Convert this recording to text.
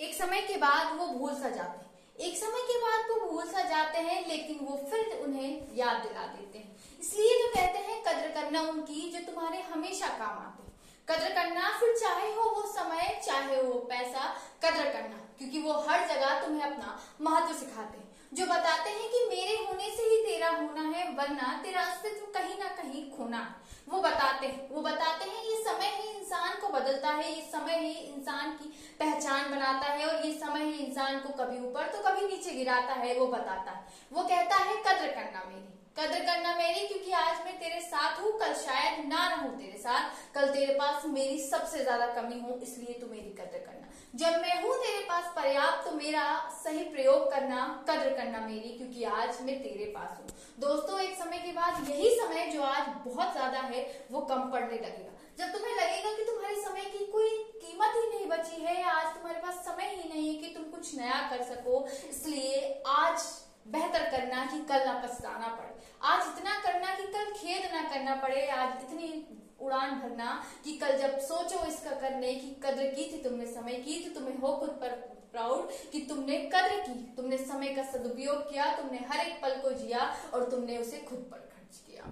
एक समय के बाद वो भूल सा जाते हैं। एक समय के बाद वो भूल सा जाते हैं, लेकिन वो फिर उन्हें याद दिला देते हैं। इसलिए तो कहते हैं, कदर करना उनकी जो तुम्हारे हमेशा काम आते हैं। कद्र करना फिर चाहे हो वो समय, चाहे हो पैसा, कदर करना, क्योंकि वो हर जगह तुम्हें अपना महत्व सिखाते हैं। जो बताते हैं कि मेरे होने से ही तेरा होना है, वरना तेरा अस्तित्व कहीं ना कहीं खोना वो बताते हैं, वो बताते हैं, ये समय ही इंसान को बदलता है, ये समय ही इंसान की पहचान बनाता है और ये समय ही इंसान को कभी ऊपर तो कभी नीचे गिराता है, वो बताता है। वो कहता है, कद्र करना मेरी, कदर करना मेरी, क्योंकि आज मैं तेरे साथ हूँ, कल शायद ना रहूँ तेरे साथ, कल तेरे पास मेरी सबसे ज़्यादा कमी हो, इसलिए तू मेरी कदर करना। जब मैं हूँ तेरे पास पर्याप्त तो मेरा सही प्रयोग करना, कद्र करना मेरी, क्योंकि आज मैं तेरे पास हूँ। दोस्तों, एक समय के बाद यही समय जो आज बहुत ज़्यादा है, वो कम पड़ने लगेगा। जब तुम्हें लगेगा कि तुम्हारे समय की कोई कीमत ही नहीं बची है आज तुम्हारे पास समय ही नहीं है कि तुम कुछ नया कर सको। इसलिए आज बेहतर करना कि कल ना पछताना पड़े। आज इतना करना कि कल खेद ना करना पड़े। आज इतनी उड़ान भरना कि कल जब सोचो इसका करने की कद्र की थी तुमने समय की तो तुम्हें हो खुद पर प्राउड कि तुमने कद्र की। तुमने समय का सदुपयोग किया, तुमने हर एक पल को जिया और तुमने उसे खुद पर खर्च किया।